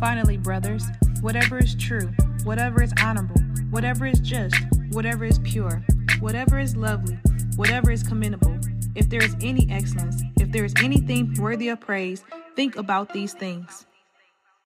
Finally, brothers, whatever is true, whatever is honorable, whatever is just, whatever is pure, whatever is lovely, whatever is commendable, if there is any excellence, if there is anything worthy of praise, think about these things.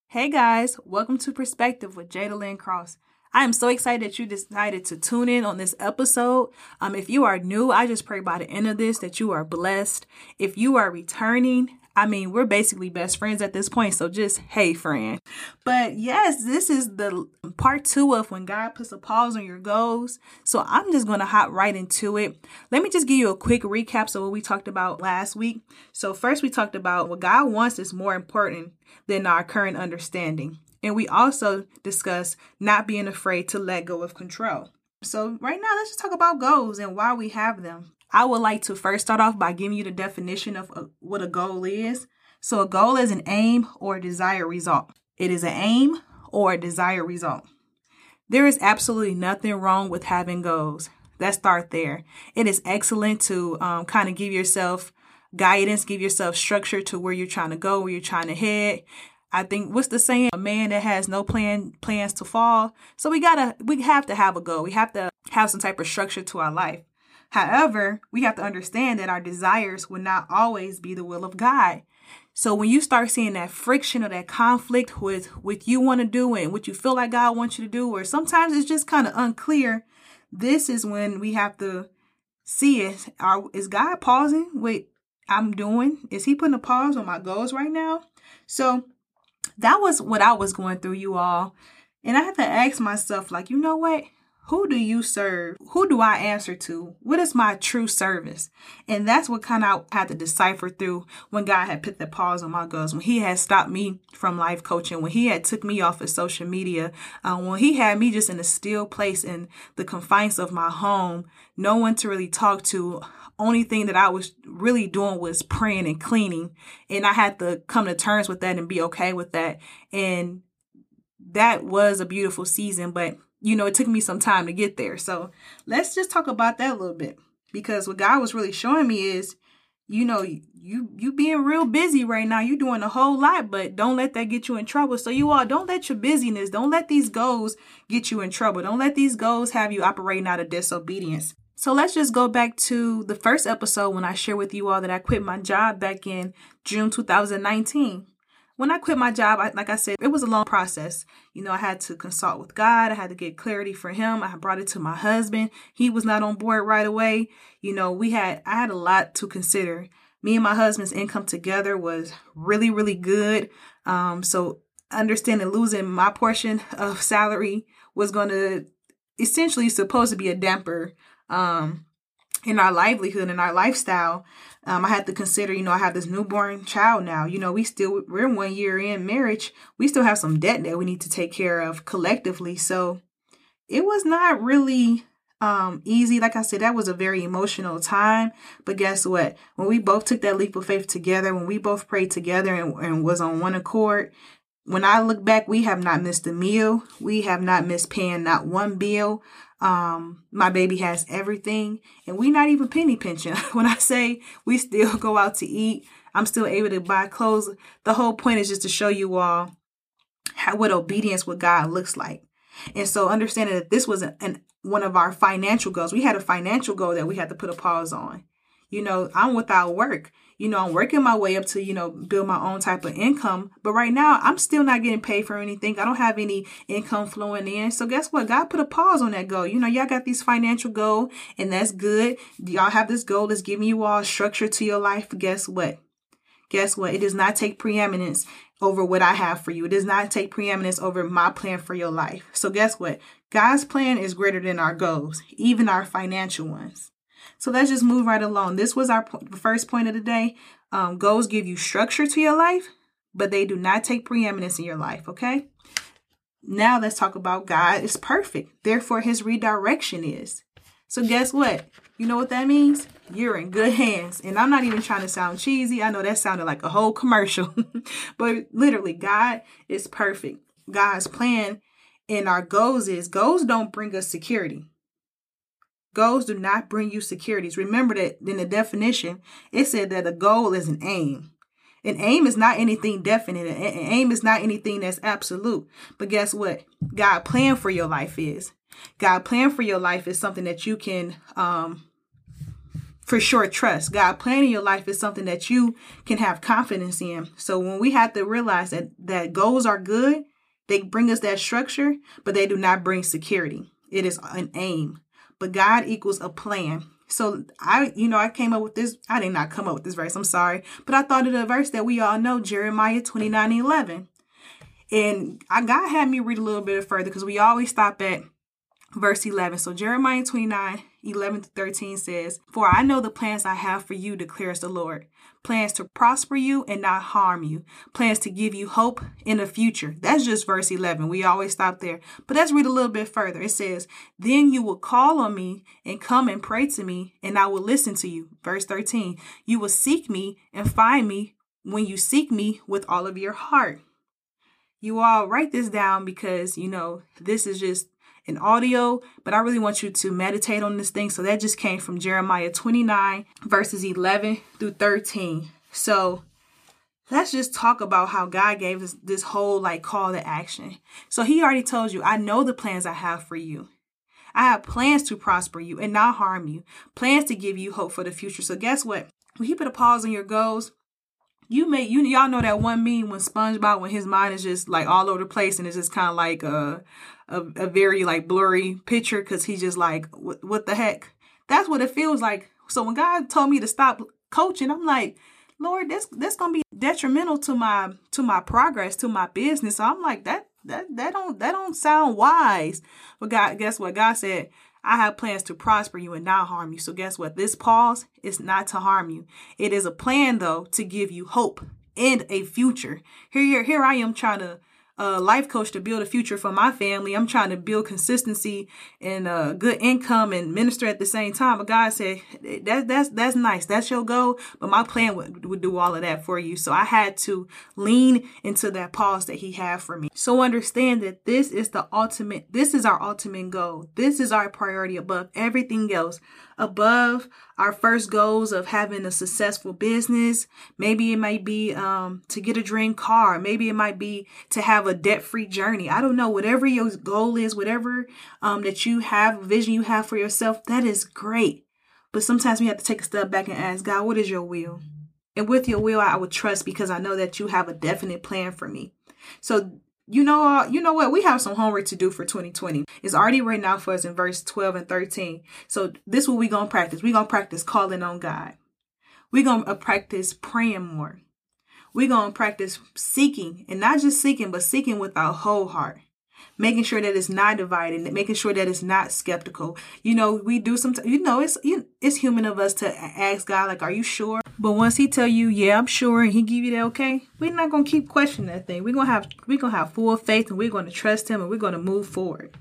Hey guys, welcome to Perspective with Jada Lynn Cross. I am so excited that you decided to tune in on this episode. Um, if you are new, I just pray by the end of this that you are blessed. If you are returning, I mean, we're basically best friends at this point. So just, hey, friend. But yes, this is the part two of when God puts a pause on your goals. So I'm just going to hop right into it. Let me just give you a quick recap of what we talked about last week. So first we talked about what God wants is more important than our current understanding. And we also discussed not being afraid to let go of control. So right now, let's just talk about goals and why we have them. I would like to first start off by giving you the definition of a, what a goal is. So, a goal is an aim or desired result. It is an aim or a desired result. There is absolutely nothing wrong with having goals. Let's start there. It is excellent to um, kind of give yourself guidance, give yourself structure to where you're trying to go, where you're trying to head. I think what's the saying? A man that has no plan plans to fall. So we gotta we have to have a goal. We have to have some type of structure to our life. However, we have to understand that our desires will not always be the will of God. So when you start seeing that friction or that conflict with what you want to do and what you feel like God wants you to do, or sometimes it's just kind of unclear, this is when we have to see it. Are, is God pausing what I'm doing? Is He putting a pause on my goals right now? So that was what I was going through, you all. And I had to ask myself, like, you know what? Who do you serve? Who do I answer to? What is my true service? And that's what kind of had to decipher through when God had put the pause on my goals, when He had stopped me from life coaching, when He had took me off of social media, uh, when He had me just in a still place in the confines of my home, no one to really talk to. Only thing that I was really doing was praying and cleaning, and I had to come to terms with that and be okay with that. And that was a beautiful season, but you know, it took me some time to get there. So let's just talk about that a little bit because what God was really showing me is, you know, you you being real busy right now. You're doing a whole lot, but don't let that get you in trouble. So you all don't let your busyness, don't let these goals get you in trouble. Don't let these goals have you operating out of disobedience. So let's just go back to the first episode when I shared with you all that I quit my job back in June 2019 when I quit my job, I, like I said, it was a long process. You know, I had to consult with God. I had to get clarity for him. I brought it to my husband. He was not on board right away. You know, we had, I had a lot to consider. Me and my husband's income together was really, really good. Um, so understanding losing my portion of salary was going to essentially supposed to be a damper, um, in our livelihood and our lifestyle um, I had to consider, you know, I have this newborn child now. You know, we still, we're one year in marriage. We still have some debt that we need to take care of collectively. So it was not really um, easy. Like I said, that was a very emotional time. But guess what? When we both took that leap of faith together, when we both prayed together and, and was on one accord, when I look back, we have not missed a meal. We have not missed paying not one bill. Um, my baby has everything, and we not even penny pinching. when I say we still go out to eat, I'm still able to buy clothes. The whole point is just to show you all how what obedience with God looks like. And so understanding that this was an, one of our financial goals. We had a financial goal that we had to put a pause on. You know, I'm without work you know, I'm working my way up to, you know, build my own type of income. But right now, I'm still not getting paid for anything. I don't have any income flowing in. So guess what? God put a pause on that goal. You know, y'all got these financial goal and that's good. Y'all have this goal that's giving you all structure to your life. Guess what? Guess what? It does not take preeminence over what I have for you. It does not take preeminence over my plan for your life. So guess what? God's plan is greater than our goals, even our financial ones. So let's just move right along. This was our po- first point of the day. Um, goals give you structure to your life, but they do not take preeminence in your life, okay? Now let's talk about God is perfect. Therefore, his redirection is. So guess what? You know what that means? You're in good hands. And I'm not even trying to sound cheesy. I know that sounded like a whole commercial. but literally, God is perfect. God's plan and our goals is goals don't bring us security. Goals do not bring you securities. Remember that in the definition, it said that a goal is an aim. An aim is not anything definite. An aim is not anything that's absolute. But guess what? God plan for your life is. God plan for your life is something that you can um for sure trust. God plan in your life is something that you can have confidence in. So when we have to realize that that goals are good, they bring us that structure, but they do not bring security. It is an aim. But God equals a plan. So I, you know, I came up with this. I did not come up with this verse. I'm sorry, but I thought of the verse that we all know, Jeremiah 29 11. And I God had me read a little bit further because we always stop at verse 11. So Jeremiah 29 11 to 13 says, For I know the plans I have for you, declares the Lord. Plans to prosper you and not harm you. Plans to give you hope in the future. That's just verse 11. We always stop there. But let's read a little bit further. It says, Then you will call on me and come and pray to me, and I will listen to you. Verse 13, You will seek me and find me when you seek me with all of your heart. You all write this down because, you know, this is just in audio, but I really want you to meditate on this thing. So that just came from Jeremiah 29, verses 11 through 13. So let's just talk about how God gave us this whole like call to action. So he already told you, I know the plans I have for you. I have plans to prosper you and not harm you, plans to give you hope for the future. So guess what? When you put a pause on your goals, you may you y'all know that one meme when SpongeBob when his mind is just like all over the place and it's just kind of like a, a, a very like blurry picture because he's just like what, the heck? That's what it feels like. So when God told me to stop coaching I'm like Lord this this gonna be detrimental to my to my progress to my business. So I'm like that that that don't that don't sound wise. But God guess what? God said I have plans to prosper you and not harm you. So guess what? This pause is not to harm you. It is a plan though to give you hope and a future. Here, here here I am trying to a life coach to build a future for my family. I'm trying to build consistency and uh, good income and minister at the same time. But God said that that's that's nice. That's your goal. But my plan would, would do all of that for you. So I had to lean into that pause that He had for me. So understand that this is the ultimate. This is our ultimate goal. This is our priority above everything else above our first goals of having a successful business. Maybe it might be um, to get a dream car. Maybe it might be to have a debt free journey. I don't know. Whatever your goal is, whatever um, that you have, vision you have for yourself, that is great. But sometimes we have to take a step back and ask God, what is your will? And with your will, I would trust because I know that you have a definite plan for me. So you know, uh, you know what? We have some homework to do for 2020. It's already written out for us in verse 12 and 13. So this is what we gonna practice. we gonna practice calling on God. we gonna uh, practice praying more. we gonna practice seeking and not just seeking, but seeking with our whole heart making sure that it's not divided, making sure that it's not skeptical. You know, we do sometimes, you know, it's you, it's human of us to ask God, like, are you sure? But once He tell you, yeah, I'm sure, and He give you that okay, we're not gonna keep questioning that thing. We're gonna have we're gonna have full faith, and we're gonna trust Him, and we're gonna move forward.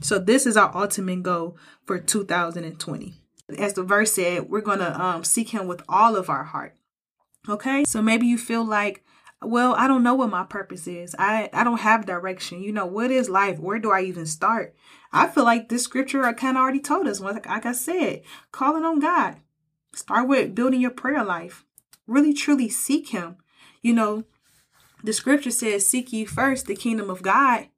So this is our ultimate goal for 2020. As the verse said, we're gonna um, seek Him with all of our heart. Okay, so maybe you feel like well i don't know what my purpose is. I i don't have direction. You know what is life? Where do i even start? I feel like this scripture i kind of already told us like, like i said calling on god. Start with building your prayer life. Really truly seek him. You know the scripture says seek ye first the kingdom of god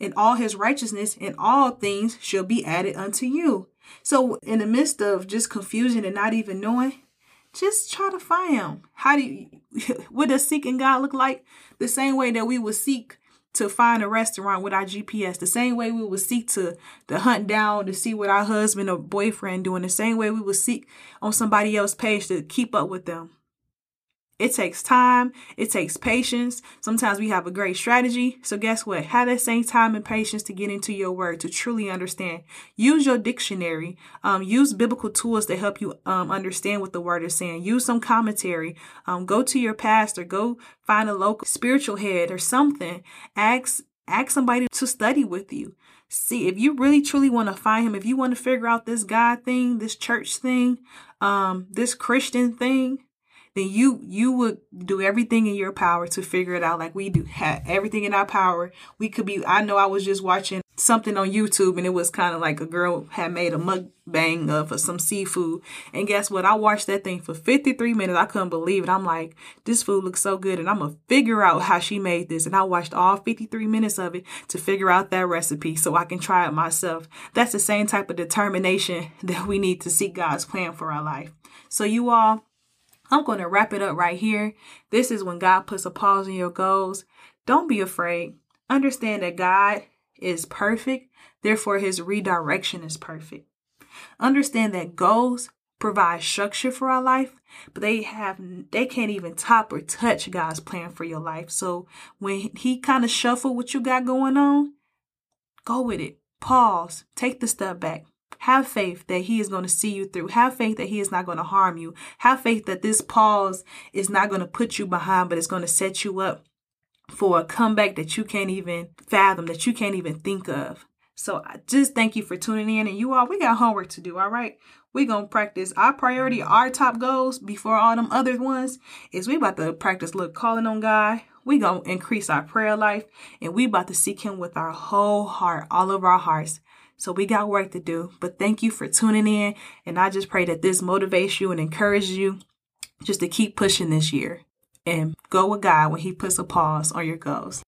and all his righteousness and all things shall be added unto you. So in the midst of just confusion and not even knowing just try to find him. How do you, what does seeking God look like? The same way that we would seek to find a restaurant with our GPS, the same way we would seek to, to hunt down to see what our husband or boyfriend doing, the same way we would seek on somebody else's page to keep up with them. It takes time. It takes patience. Sometimes we have a great strategy. So guess what? Have that same time and patience to get into your word, to truly understand. Use your dictionary. Um, use biblical tools to help you um, understand what the word is saying. Use some commentary. Um, go to your pastor. Go find a local spiritual head or something. Ask, ask somebody to study with you. See, if you really truly want to find him, if you want to figure out this God thing, this church thing, um, this Christian thing, then you you would do everything in your power to figure it out like we do have everything in our power we could be i know i was just watching something on YouTube and it was kind of like a girl had made a mukbang of some seafood. And guess what? I watched that thing for 53 minutes. I couldn't believe it. I'm like, this food looks so good and I'm to figure out how she made this. And I watched all 53 minutes of it to figure out that recipe so I can try it myself. That's the same type of determination that we need to see God's plan for our life. So you all, I'm going to wrap it up right here. This is when God puts a pause in your goals. Don't be afraid. Understand that God is perfect, therefore, his redirection is perfect. Understand that goals provide structure for our life, but they have they can't even top or touch God's plan for your life. So when he kind of shuffle what you got going on, go with it. Pause, take the step back. Have faith that he is going to see you through. Have faith that he is not going to harm you. Have faith that this pause is not going to put you behind, but it's going to set you up for a comeback that you can't even fathom, that you can't even think of. So I just thank you for tuning in. And you all, we got homework to do, all right? We're going to practice our priority, our top goals before all them other ones. Is we about to practice look calling on God. We going to increase our prayer life. And we about to seek him with our whole heart, all of our hearts. So we got work to do. But thank you for tuning in. And I just pray that this motivates you and encourages you just to keep pushing this year and go with God when He puts a pause on your goals.